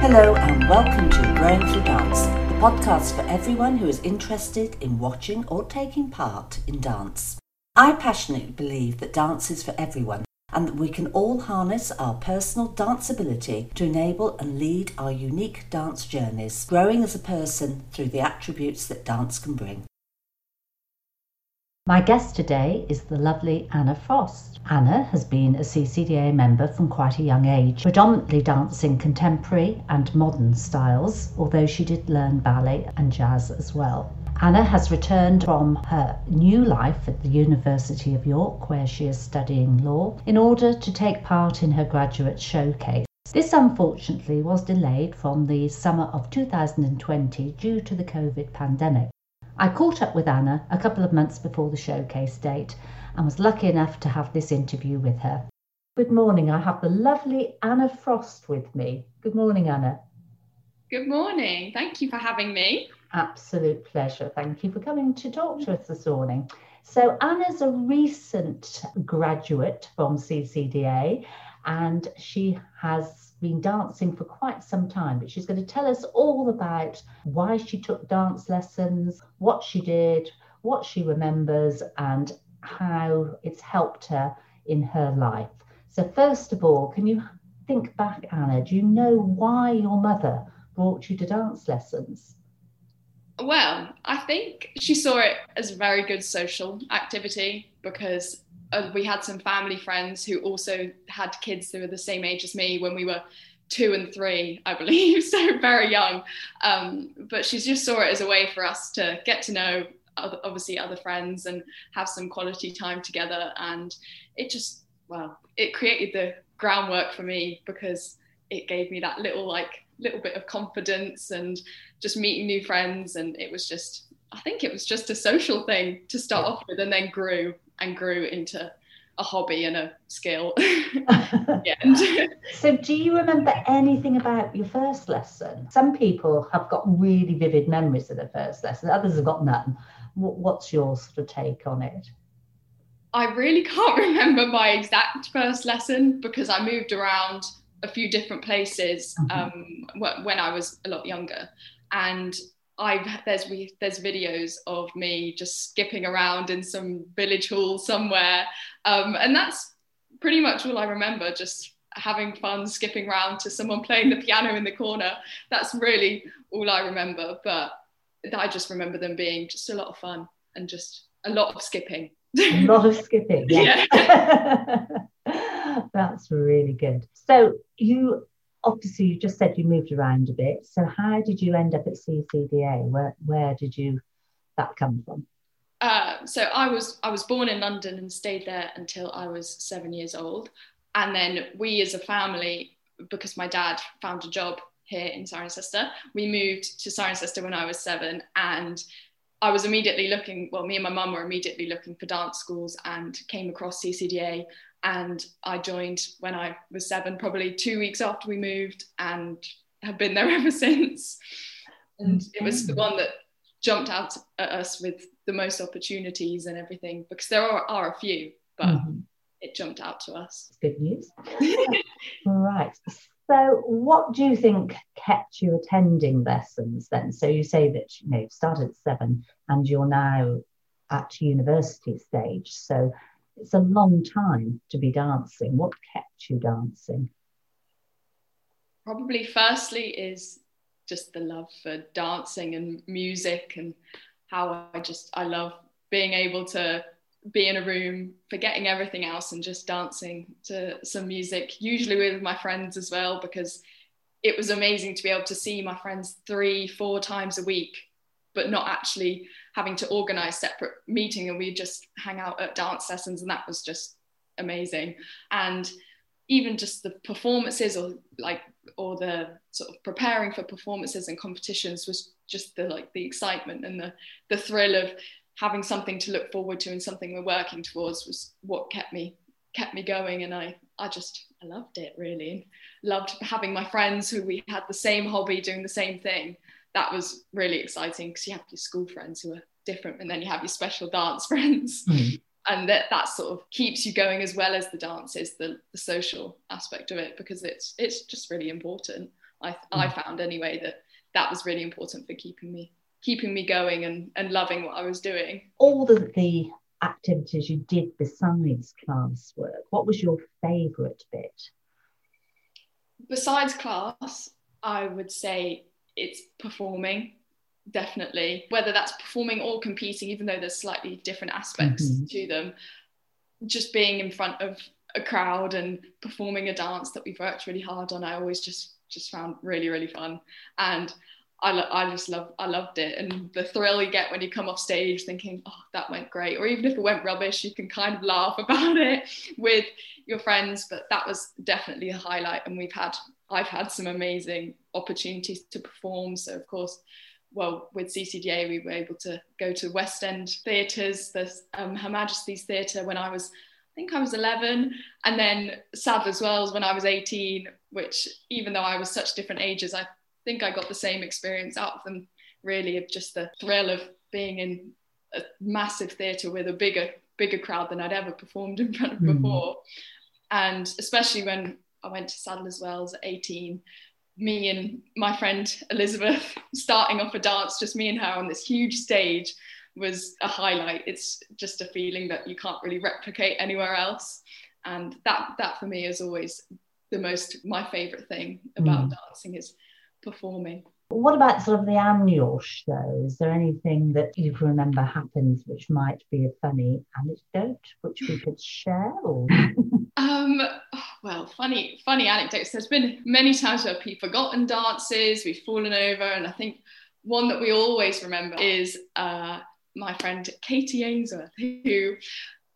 Hello and welcome to Growing Through Dance, the podcast for everyone who is interested in watching or taking part in dance. I passionately believe that dance is for everyone and that we can all harness our personal dance ability to enable and lead our unique dance journeys, growing as a person through the attributes that dance can bring. My guest today is the lovely Anna Frost. Anna has been a CCDA member from quite a young age, predominantly dancing contemporary and modern styles, although she did learn ballet and jazz as well. Anna has returned from her new life at the University of York, where she is studying law, in order to take part in her graduate showcase. This unfortunately was delayed from the summer of 2020 due to the COVID pandemic. I caught up with Anna a couple of months before the showcase date and was lucky enough to have this interview with her. Good morning. I have the lovely Anna Frost with me. Good morning, Anna. Good morning. Thank you for having me. Absolute pleasure. Thank you for coming to talk to us this morning. So, Anna's a recent graduate from CCDA and she has been dancing for quite some time, but she's going to tell us all about why she took dance lessons, what she did, what she remembers, and how it's helped her in her life. So, first of all, can you think back, Anna? Do you know why your mother brought you to dance lessons? Well, I think she saw it as a very good social activity because uh, we had some family friends who also had kids that were the same age as me when we were two and three, I believe, so very young. Um, but she just saw it as a way for us to get to know other, obviously other friends and have some quality time together. And it just, well, it created the groundwork for me because it gave me that little like little bit of confidence and just meeting new friends and it was just I think it was just a social thing to start off with and then grew and grew into a hobby and a skill. so, do you remember anything about your first lesson? Some people have got really vivid memories of their first lesson, others have got none. What's your sort of take on it? I really can't remember my exact first lesson because I moved around a few different places mm-hmm. um, when I was a lot younger. And I've there's we there's videos of me just skipping around in some village hall somewhere, um, and that's pretty much all I remember. Just having fun, skipping around to someone playing the piano in the corner. That's really all I remember. But I just remember them being just a lot of fun and just a lot of skipping. A lot of skipping. Yeah. yeah. That's really good. So you obviously you just said you moved around a bit. So how did you end up at CCDA? Where where did you that come from? Uh, so I was I was born in London and stayed there until I was seven years old, and then we as a family, because my dad found a job here in Cirencester, we moved to Cirencester when I was seven, and I was immediately looking. Well, me and my mum were immediately looking for dance schools and came across CCDA and I joined when I was seven, probably two weeks after we moved, and have been there ever since. And it was the one that jumped out at us with the most opportunities and everything, because there are, are a few, but mm-hmm. it jumped out to us. Good news. right. So, what do you think kept you attending lessons then? So, you say that you know you started at seven and you're now at university stage. So, it's a long time to be dancing. What kept you dancing? Probably, firstly, is just the love for dancing and music, and how I just I love being able to be in a room, forgetting everything else, and just dancing to some music, usually with my friends as well, because it was amazing to be able to see my friends three, four times a week, but not actually having to organize separate meeting and we just hang out at dance lessons and that was just amazing. And even just the performances or like or the sort of preparing for performances and competitions was just the like the excitement and the the thrill of having something to look forward to and something we're working towards was what kept me kept me going. And I I just I loved it really loved having my friends who we had the same hobby doing the same thing that was really exciting because you have your school friends who are different and then you have your special dance friends. Mm. and that that sort of keeps you going as well as the dance is the, the social aspect of it because it's it's just really important I, I mm. found anyway that that was really important for keeping me keeping me going and, and loving what I was doing. All the, the activities you did besides classwork, what was your favourite bit? Besides class, I would say it's performing, definitely. Whether that's performing or competing, even though there's slightly different aspects mm-hmm. to them, just being in front of a crowd and performing a dance that we've worked really hard on, I always just just found really really fun and I, lo- I just love I loved it and the thrill you get when you come off stage thinking oh that went great or even if it went rubbish you can kind of laugh about it with your friends but that was definitely a highlight and we've had I've had some amazing opportunities to perform so of course well with CCDA we were able to go to West End theatres there's um, Her Majesty's Theatre when I was I think I was 11 and then Sadler's Wells when I was 18 which even though I was such different ages I think I got the same experience out of them, really, of just the thrill of being in a massive theatre with a bigger, bigger crowd than I'd ever performed in front of mm. before. And especially when I went to Sadler's Wells at 18, me and my friend Elizabeth starting off a dance, just me and her on this huge stage was a highlight. It's just a feeling that you can't really replicate anywhere else. And that that for me is always the most my favorite thing about mm. dancing is performing. What about sort of the annual show? Is there anything that you can remember happens which might be a funny anecdote which we could share? Or? um, well, funny, funny anecdotes. There's been many times where we've forgotten dances, we've fallen over, and I think one that we always remember is uh, my friend Katie Ainsworth, who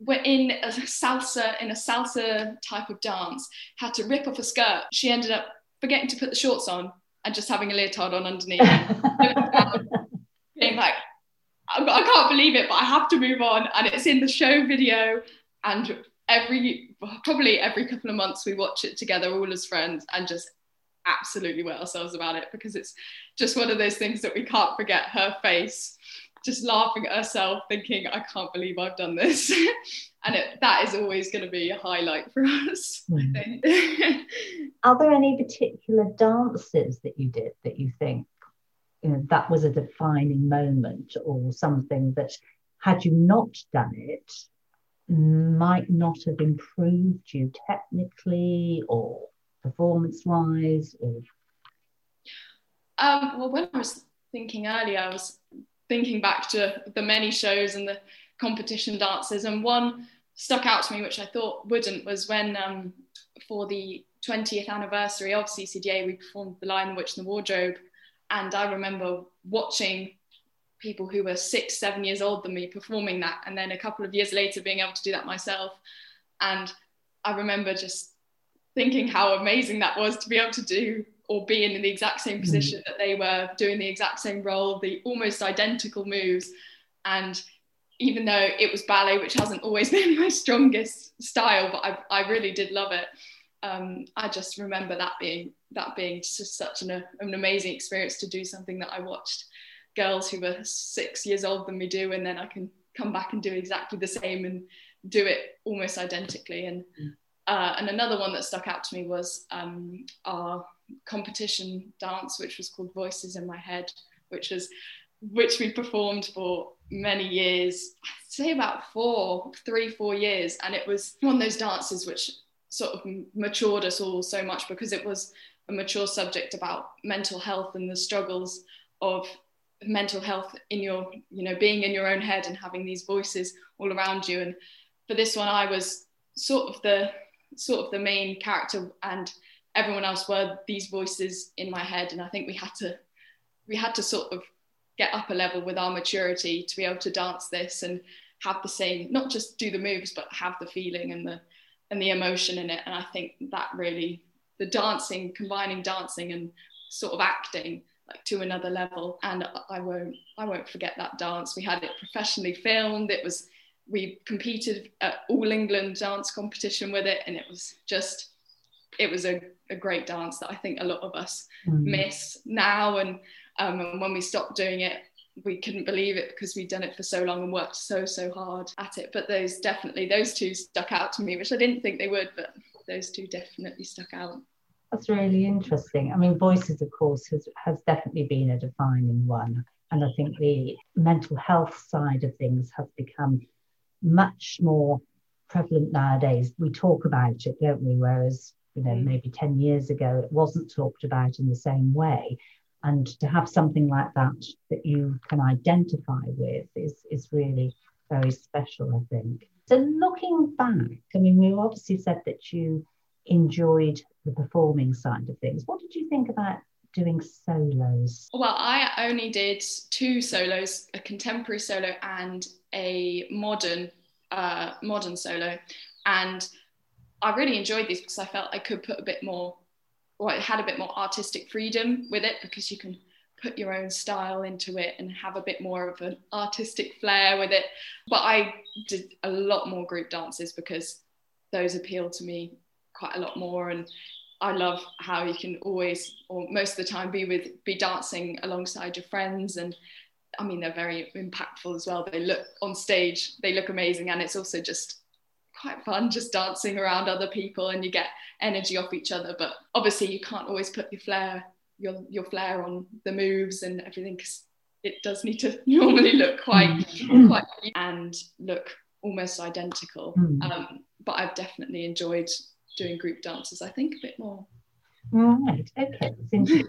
were in a salsa in a salsa type of dance, had to rip off a skirt. She ended up forgetting to put the shorts on and just having a leotard on underneath. being like, I can't believe it, but I have to move on. And it's in the show video. And every, probably every couple of months, we watch it together, all as friends, and just absolutely wet ourselves about it because it's just one of those things that we can't forget her face just laughing at herself, thinking, I can't believe I've done this. and it, that is always going to be a highlight for us. Mm. Are there any particular dances that you did that you think you know, that was a defining moment or something that, had you not done it, might not have improved you technically or performance wise? Or... Um, well, when I was thinking earlier, I was thinking back to the many shows and the competition dances, and one stuck out to me, which I thought wouldn't, was when um, for the 20th anniversary of CCDA, we performed The Lion, the Witch, and the Wardrobe. And I remember watching people who were six, seven years old than me performing that. And then a couple of years later, being able to do that myself. And I remember just thinking how amazing that was to be able to do or being in the exact same mm. position that they were, doing the exact same role, the almost identical moves. And even though it was ballet, which hasn't always been my strongest style, but I, I really did love it. Um, I just remember that being that being just such an, an amazing experience to do something that I watched girls who were six years old than me do, and then I can come back and do exactly the same and do it almost identically. And mm. uh, and another one that stuck out to me was um, our competition dance, which was called Voices in My Head, which was which we performed for many years, I'd say about four, three, four years. And it was one of those dances which sort of matured us all so much because it was a mature subject about mental health and the struggles of mental health in your, you know, being in your own head and having these voices all around you. And for this one, I was sort of the sort of the main character and everyone else were these voices in my head and i think we had to we had to sort of get up a level with our maturity to be able to dance this and have the same not just do the moves but have the feeling and the and the emotion in it and i think that really the dancing combining dancing and sort of acting like to another level and i won't i won't forget that dance we had it professionally filmed it was we competed at all england dance competition with it and it was just it was a, a great dance that I think a lot of us mm. miss now. And, um, and when we stopped doing it, we couldn't believe it because we'd done it for so long and worked so so hard at it. But those definitely those two stuck out to me which i didn't think they would but those two definitely stuck out. That's really interesting. I mean voices of course has, has definitely been a defining one. And i think the mental health side of things has become much more prevalent nowadays. We talk about it don't we? Whereas you know mm. maybe 10 years ago it wasn't talked about in the same way and to have something like that that you can identify with is is really very special i think. So looking back i mean we obviously said that you enjoyed the performing side of things. What did you think about doing solos? Well i only did two solos a contemporary solo and a modern uh, modern solo. And i really enjoyed these because i felt i could put a bit more it had a bit more artistic freedom with it because you can put your own style into it and have a bit more of an artistic flair with it. But I did a lot more group dances because those appeal to me quite a lot more and I love how you can always or most of the time be with be dancing alongside your friends and I mean they're very impactful as well. They look on stage, they look amazing and it's also just quite fun just dancing around other people and you get energy off each other but obviously you can't always put your flair your your flair on the moves and everything because it does need to normally look quite mm. quite and look almost identical mm. um, but I've definitely enjoyed doing group dances I think a bit more Right. Okay.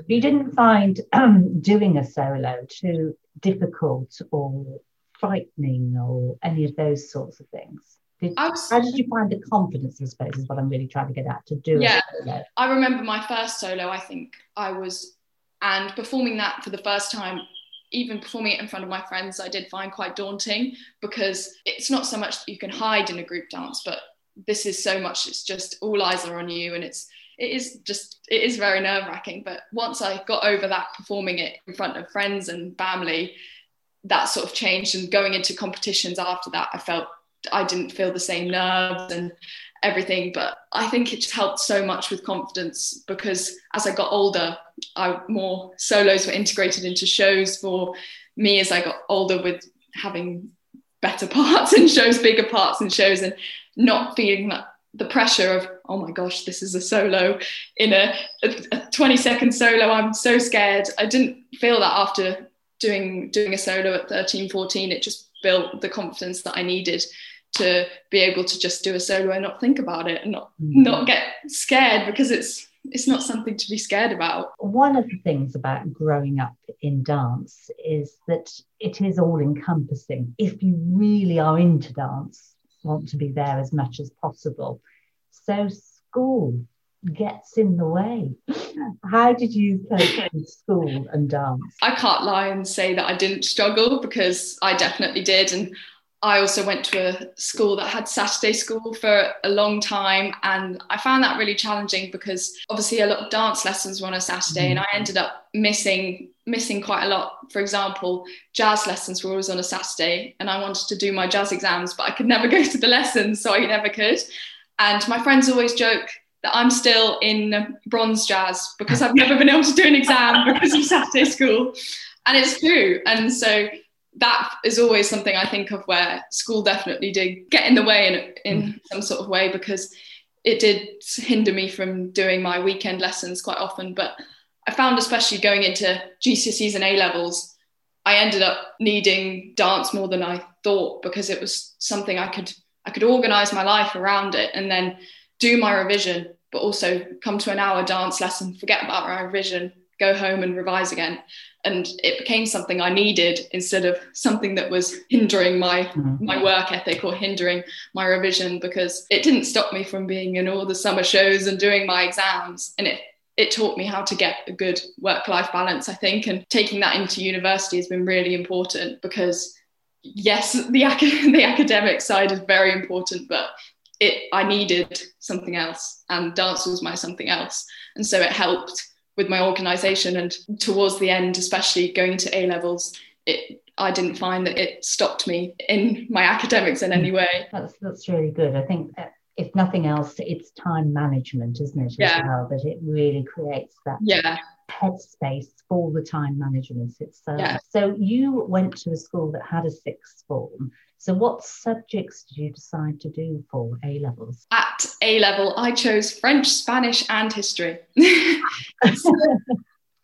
You didn't find um, doing a solo too difficult or frightening or any of those sorts of things. How did you find the confidence, I suppose, is what I'm really trying to get at to do yeah, it? I remember my first solo, I think I was, and performing that for the first time, even performing it in front of my friends, I did find quite daunting because it's not so much that you can hide in a group dance, but this is so much, it's just all eyes are on you and it's, it is just, it is very nerve wracking. But once I got over that, performing it in front of friends and family, that sort of changed and going into competitions after that, I felt I didn't feel the same nerves and everything. But I think it just helped so much with confidence because as I got older, I more solos were integrated into shows for me as I got older with having better parts in shows, bigger parts in shows, and not feeling that the pressure of oh my gosh this is a solo in a, a, a 20 second solo. I'm so scared. I didn't feel that after doing doing a solo at 13 14 it just built the confidence that i needed to be able to just do a solo and not think about it and not mm. not get scared because it's it's not something to be scared about. One of the things about growing up in dance is that it is all encompassing. If you really are into dance, want to be there as much as possible. So school gets in the way. How did you cope in school and dance? I can't lie and say that I didn't struggle because I definitely did. And I also went to a school that had Saturday school for a long time, and I found that really challenging because obviously a lot of dance lessons were on a Saturday, and mm. I ended up missing missing quite a lot. For example, jazz lessons were always on a Saturday, and I wanted to do my jazz exams, but I could never go to the lessons, so I never could. And my friends always joke that I'm still in bronze jazz because I've never been able to do an exam because of Saturday school, and it's true. And so that is always something I think of where school definitely did get in the way in, in mm. some sort of way because it did hinder me from doing my weekend lessons quite often. But I found, especially going into GCSEs and A levels, I ended up needing dance more than I thought because it was something I could I could organize my life around it and then do my revision, but also come to an hour dance lesson, forget about my revision, go home and revise again. And it became something I needed instead of something that was hindering my mm-hmm. my work ethic or hindering my revision because it didn't stop me from being in all the summer shows and doing my exams. And it it taught me how to get a good work life balance I think. And taking that into university has been really important because yes the ac- the academic side is very important but it I needed something else and dance was my something else. And so it helped with my organization and towards the end especially going to a levels it I didn't find that it stopped me in my academics in any way. That's that's really good. I think if nothing else, it's time management, isn't it? Yeah. Well, that it really creates that yeah headspace for the time management. It's uh, Yeah. so you went to a school that had a sixth form. So what subjects did you decide to do for A levels? At A level, I chose French, Spanish, and history.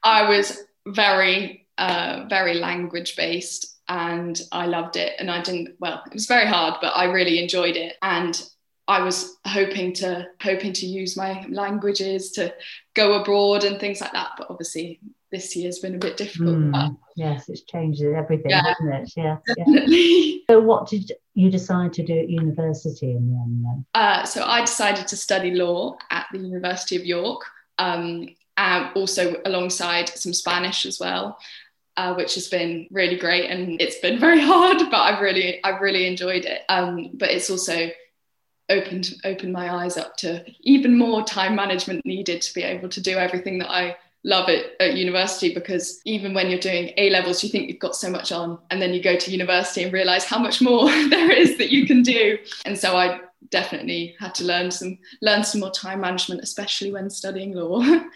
I was very, uh, very language based and I loved it. And I didn't, well, it was very hard, but I really enjoyed it. And I was hoping to hoping to use my languages to go abroad and things like that. But obviously, this year's been a bit difficult. Mm, yes, it's changed everything, Yeah. hasn't it? Yeah, yeah. definitely. So what did you decide to do at university in the end then? Uh, so I decided to study law at the University of York, um, and also alongside some Spanish as well, uh, which has been really great. And it's been very hard, but I've really, I've really enjoyed it. Um, but it's also opened opened my eyes up to even more time management needed to be able to do everything that I love it at university because even when you're doing A levels, you think you've got so much on, and then you go to university and realize how much more there is that you can do. And so I definitely had to learn some learn some more time management, especially when studying law.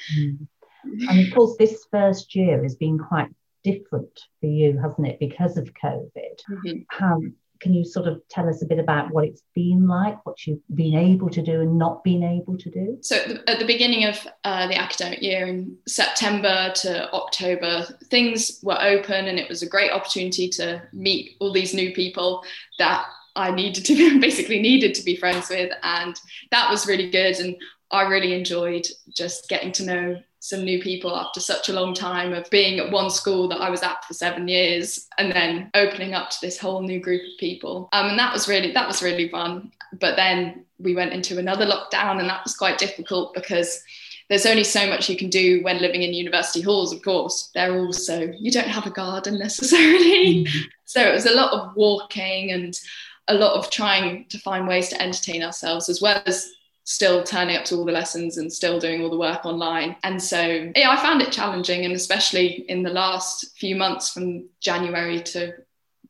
Mm. And of course, this first year has been quite different for you, hasn't it, because of COVID? Mhm. How can you sort of tell us a bit about what it's been like, what you've been able to do and not been able to do? So at the, at the beginning of uh, the academic year in September to October, things were open and it was a great opportunity to meet all these new people that I needed to be, basically needed to be friends with. And that was really good. And I really enjoyed just getting to know some new people after such a long time of being at one school that I was at for seven years and then opening up to this whole new group of people. Um, and that was really that was really fun. But then we went into another lockdown and that was quite difficult because there's only so much you can do when living in university halls, of course. They're also, you don't have a garden necessarily. So it was a lot of walking and a lot of trying to find ways to entertain ourselves as well as still turning up to all the lessons and still doing all the work online. And so yeah, I found it challenging and especially in the last few months from January to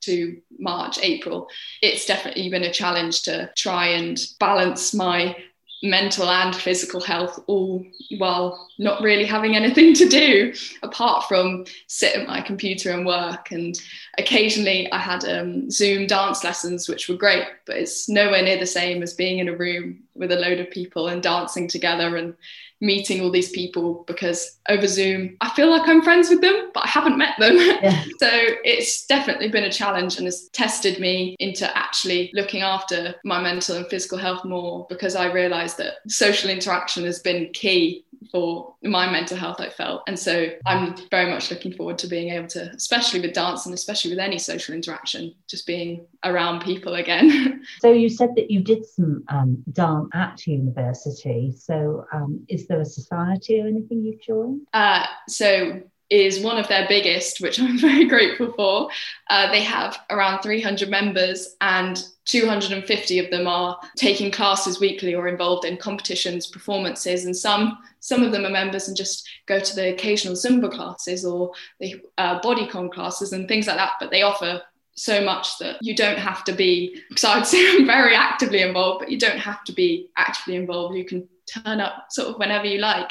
to March, April, it's definitely been a challenge to try and balance my mental and physical health all while not really having anything to do apart from sit at my computer and work and occasionally i had um, zoom dance lessons which were great but it's nowhere near the same as being in a room with a load of people and dancing together and meeting all these people because over zoom i feel like i'm friends with them but i haven't met them Yeah. so it's definitely been a challenge and has tested me into actually looking after my mental and physical health more because I realized that social interaction has been key for my mental health, I felt. And so I'm very much looking forward to being able to, especially with dance and especially with any social interaction, just being around people again. So you said that you did some um, dance at university. So um, is there a society or anything you've joined? Uh, so is one of their biggest, which I'm very grateful for. Uh, they have around 300 members, and 250 of them are taking classes weekly or involved in competitions, performances, and some some of them are members and just go to the occasional Zumba classes or the uh, bodycon classes and things like that. But they offer so much that you don't have to be because I would say I'm very actively involved, but you don't have to be actively involved. You can turn up sort of whenever you like.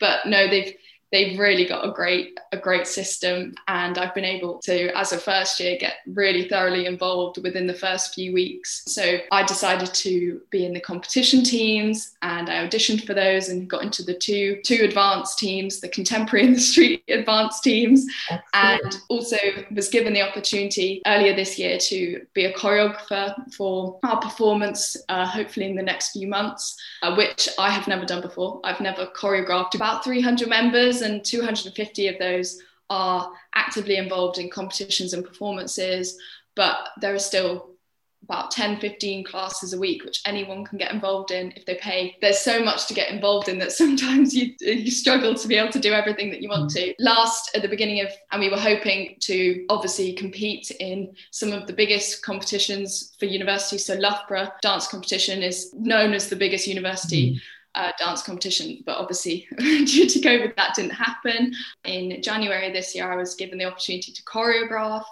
But no, they've they've really got a great a great system and i've been able to as a first year get really thoroughly involved within the first few weeks so i decided to be in the competition teams and i auditioned for those and got into the two two advanced teams the contemporary and the street advanced teams Excellent. and also was given the opportunity earlier this year to be a choreographer for our performance, uh, hopefully in the next few months, uh, which I have never done before. I've never choreographed about 300 members, and 250 of those are actively involved in competitions and performances, but there are still about 10 15 classes a week which anyone can get involved in if they pay. There's so much to get involved in that sometimes you you struggle to be able to do everything that you want mm. to. Last at the beginning of and we were hoping to obviously compete in some of the biggest competitions for universities so loughborough dance competition is known as the biggest university mm. Uh, dance competition, but obviously due to COVID, that didn't happen. In January this year, I was given the opportunity to choreograph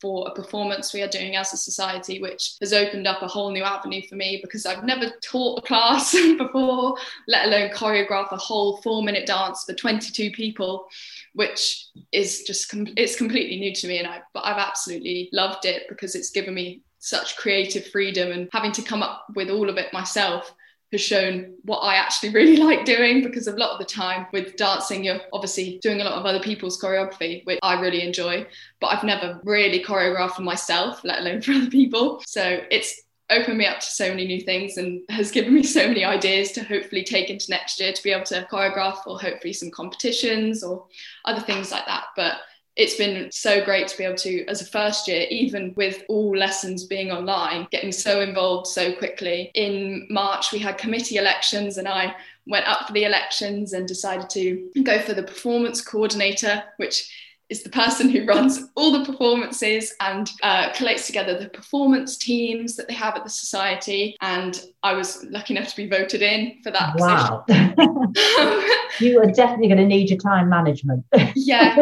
for a performance we are doing as a society, which has opened up a whole new avenue for me because I've never taught a class before, let alone choreograph a whole four minute dance for 22 people, which is just, it's completely new to me. And I, but I've absolutely loved it because it's given me such creative freedom and having to come up with all of it myself has shown what I actually really like doing because a lot of the time with dancing, you're obviously doing a lot of other people's choreography, which I really enjoy, but I've never really choreographed for myself, let alone for other people. So it's opened me up to so many new things and has given me so many ideas to hopefully take into next year to be able to choreograph or hopefully some competitions or other things like that. But it's been so great to be able to, as a first year, even with all lessons being online, getting so involved so quickly. In March, we had committee elections, and I went up for the elections and decided to go for the performance coordinator, which is the person who runs all the performances and uh, collates together the performance teams that they have at the society. And I was lucky enough to be voted in for that wow. you are definitely going to need your time management. yeah,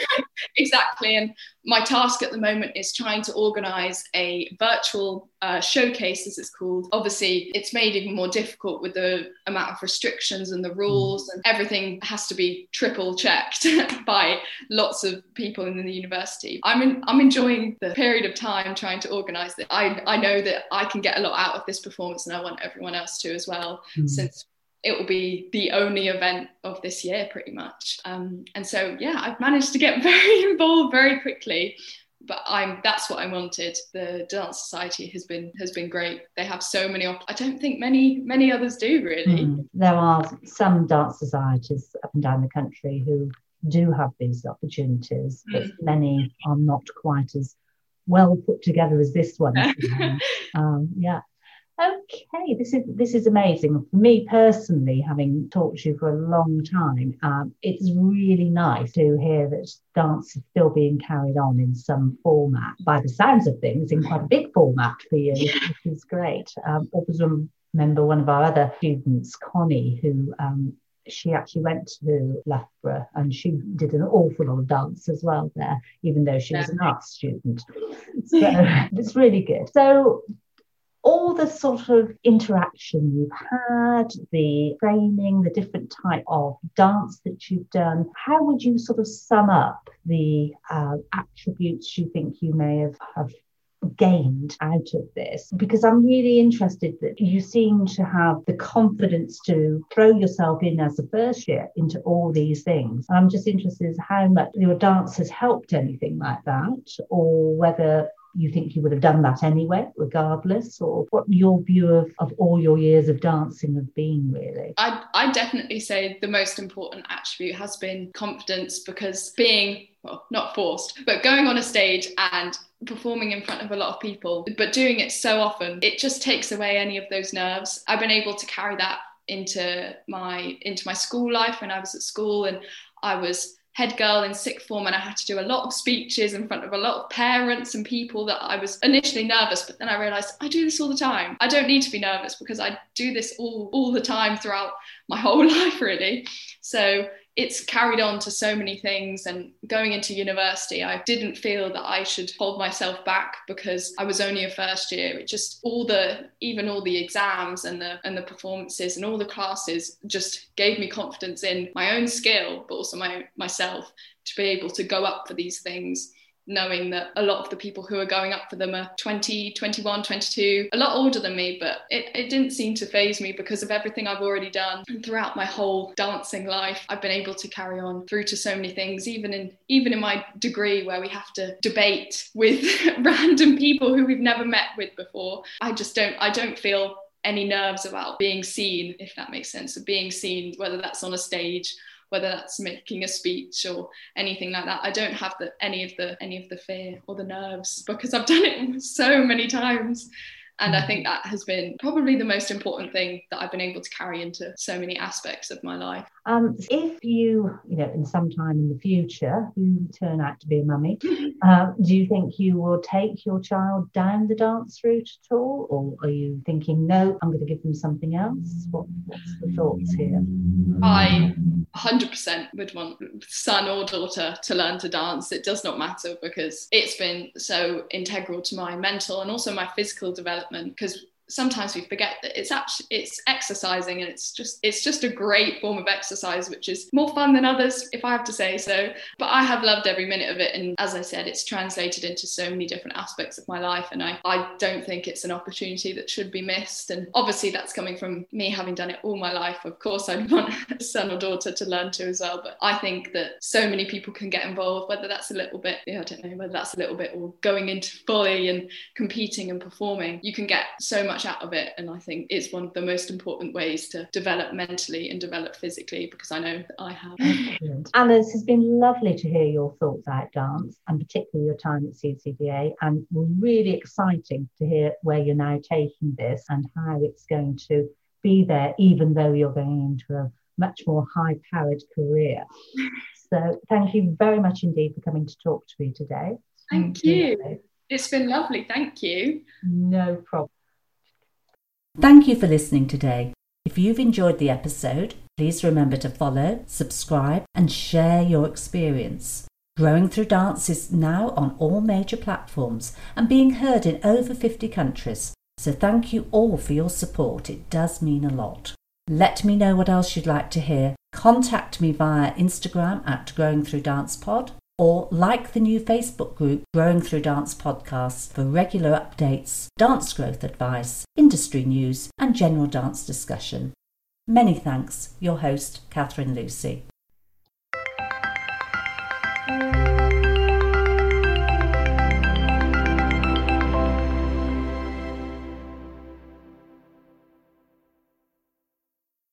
exactly. And my task at the moment is trying to organize a virtual uh, showcase, as it's called. Obviously, it's made even more difficult with the amount of restrictions and the rules, and everything has to be triple checked by lots of people in the university. I'm in, I'm enjoying the period of time trying to organize it. I I know that I can get a lot out of this performance, and I want everyone else to as well, mm. since it will be the only event of this year pretty much. Um, and so yeah i've managed to get very involved very quickly but i'm that's what i wanted. The dance society has been has been great. They have so many op- i don't think many many others do really. Mm. there are some dance societies up and down the country who do have these opportunities but mm. many are not quite as well put together as this one. Um, yeah Okay, this is this is amazing. For me personally, having talked to you for a long time, um, it's really nice to hear that dance is still being carried on in some format. By the sounds of things, in quite a big format for you, which is great. Um, I was remember one of our other students, Connie, who um, she actually went to Loughborough and she did an awful lot of dance as well there, even though she was an art student. So it's really good. So all the sort of interaction you've had, the training, the different type of dance that you've done, how would you sort of sum up the uh, attributes you think you may have, have gained out of this because I'm really interested that you seem to have the confidence to throw yourself in as a first year into all these things. I'm just interested how much your dance has helped anything like that or whether you think you would have done that anyway, regardless, or what your view of, of all your years of dancing have been, really? I, I definitely say the most important attribute has been confidence because being, well, not forced, but going on a stage and performing in front of a lot of people, but doing it so often, it just takes away any of those nerves. I've been able to carry that into my into my school life when I was at school and I was head girl in sixth form and I had to do a lot of speeches in front of a lot of parents and people that I was initially nervous, but then I realized I do this all the time. I don't need to be nervous because I do this all, all the time throughout my whole life, really. So it's carried on to so many things and going into university i didn't feel that i should hold myself back because i was only a first year. It just all the even all the exams and the and the performances and all the classes just gave me confidence in my own skill but also my myself to be able to go up for these things knowing that a lot of the people who are going up for them are 20, 21, 22, a lot older than me, but it, it didn't seem to phase me because of everything I've already done. And throughout my whole dancing life, I've been able to carry on through to so many things, even in even in my degree where we have to debate with random people who we've never met with before. I just don't I don't feel any nerves about being seen, if that makes sense, of being seen, whether that's on a stage whether that's making a speech or anything like that. I don't have the, any of the any of the fear or the nerves because I've done it so many times. And I think that has been probably the most important thing that I've been able to carry into so many aspects of my life. Um, if you, you know, in some time in the future, you turn out to be a mummy, uh, do you think you will take your child down the dance route at all? Or are you thinking, no, I'm going to give them something else? What, what's the thoughts here? I 100% would want son or daughter to learn to dance. It does not matter because it's been so integral to my mental and also my physical development because sometimes we forget that it's actually it's exercising and it's just it's just a great form of exercise which is more fun than others if i have to say so. But i have loved every minute of it. And as i said it's translated into so many different aspects of my life. And i i don't think it's an opportunity that should be missed. And obviously that's coming from me having done it all my life. Of course i'd want a son or daughter to learn to as well. But i think that so many people can get involved whether that's a little bit yeah, i don't know whether that's a little bit or going into fully and competing and performing. You can get so much much out of it. And I think it's one of the most important ways to develop mentally and develop physically because I know that I have. Excellent. Anna, this has been lovely to hear your thoughts about dance and particularly your time at CCDA. And we're really exciting to hear where you're now taking this and how it's going to be there, even though you're going into a much more high powered career. So, thank you very much indeed for coming to talk to me today. Thank, thank you. you. It's been lovely. Thank you. No problem. Thank you for listening today. If you've enjoyed the episode, please remember to follow, subscribe, and share your experience. Growing Through Dance is now on all major platforms and being heard in over 50 countries. So thank you all for your support. It does mean a lot. Let me know what else you'd like to hear. Contact me via Instagram at Growing Through Dance Pod or like the new Facebook group Growing Through Dance Podcasts for regular updates, dance growth advice, industry news, and general dance discussion. Many thanks, your host, Catherine Lucy.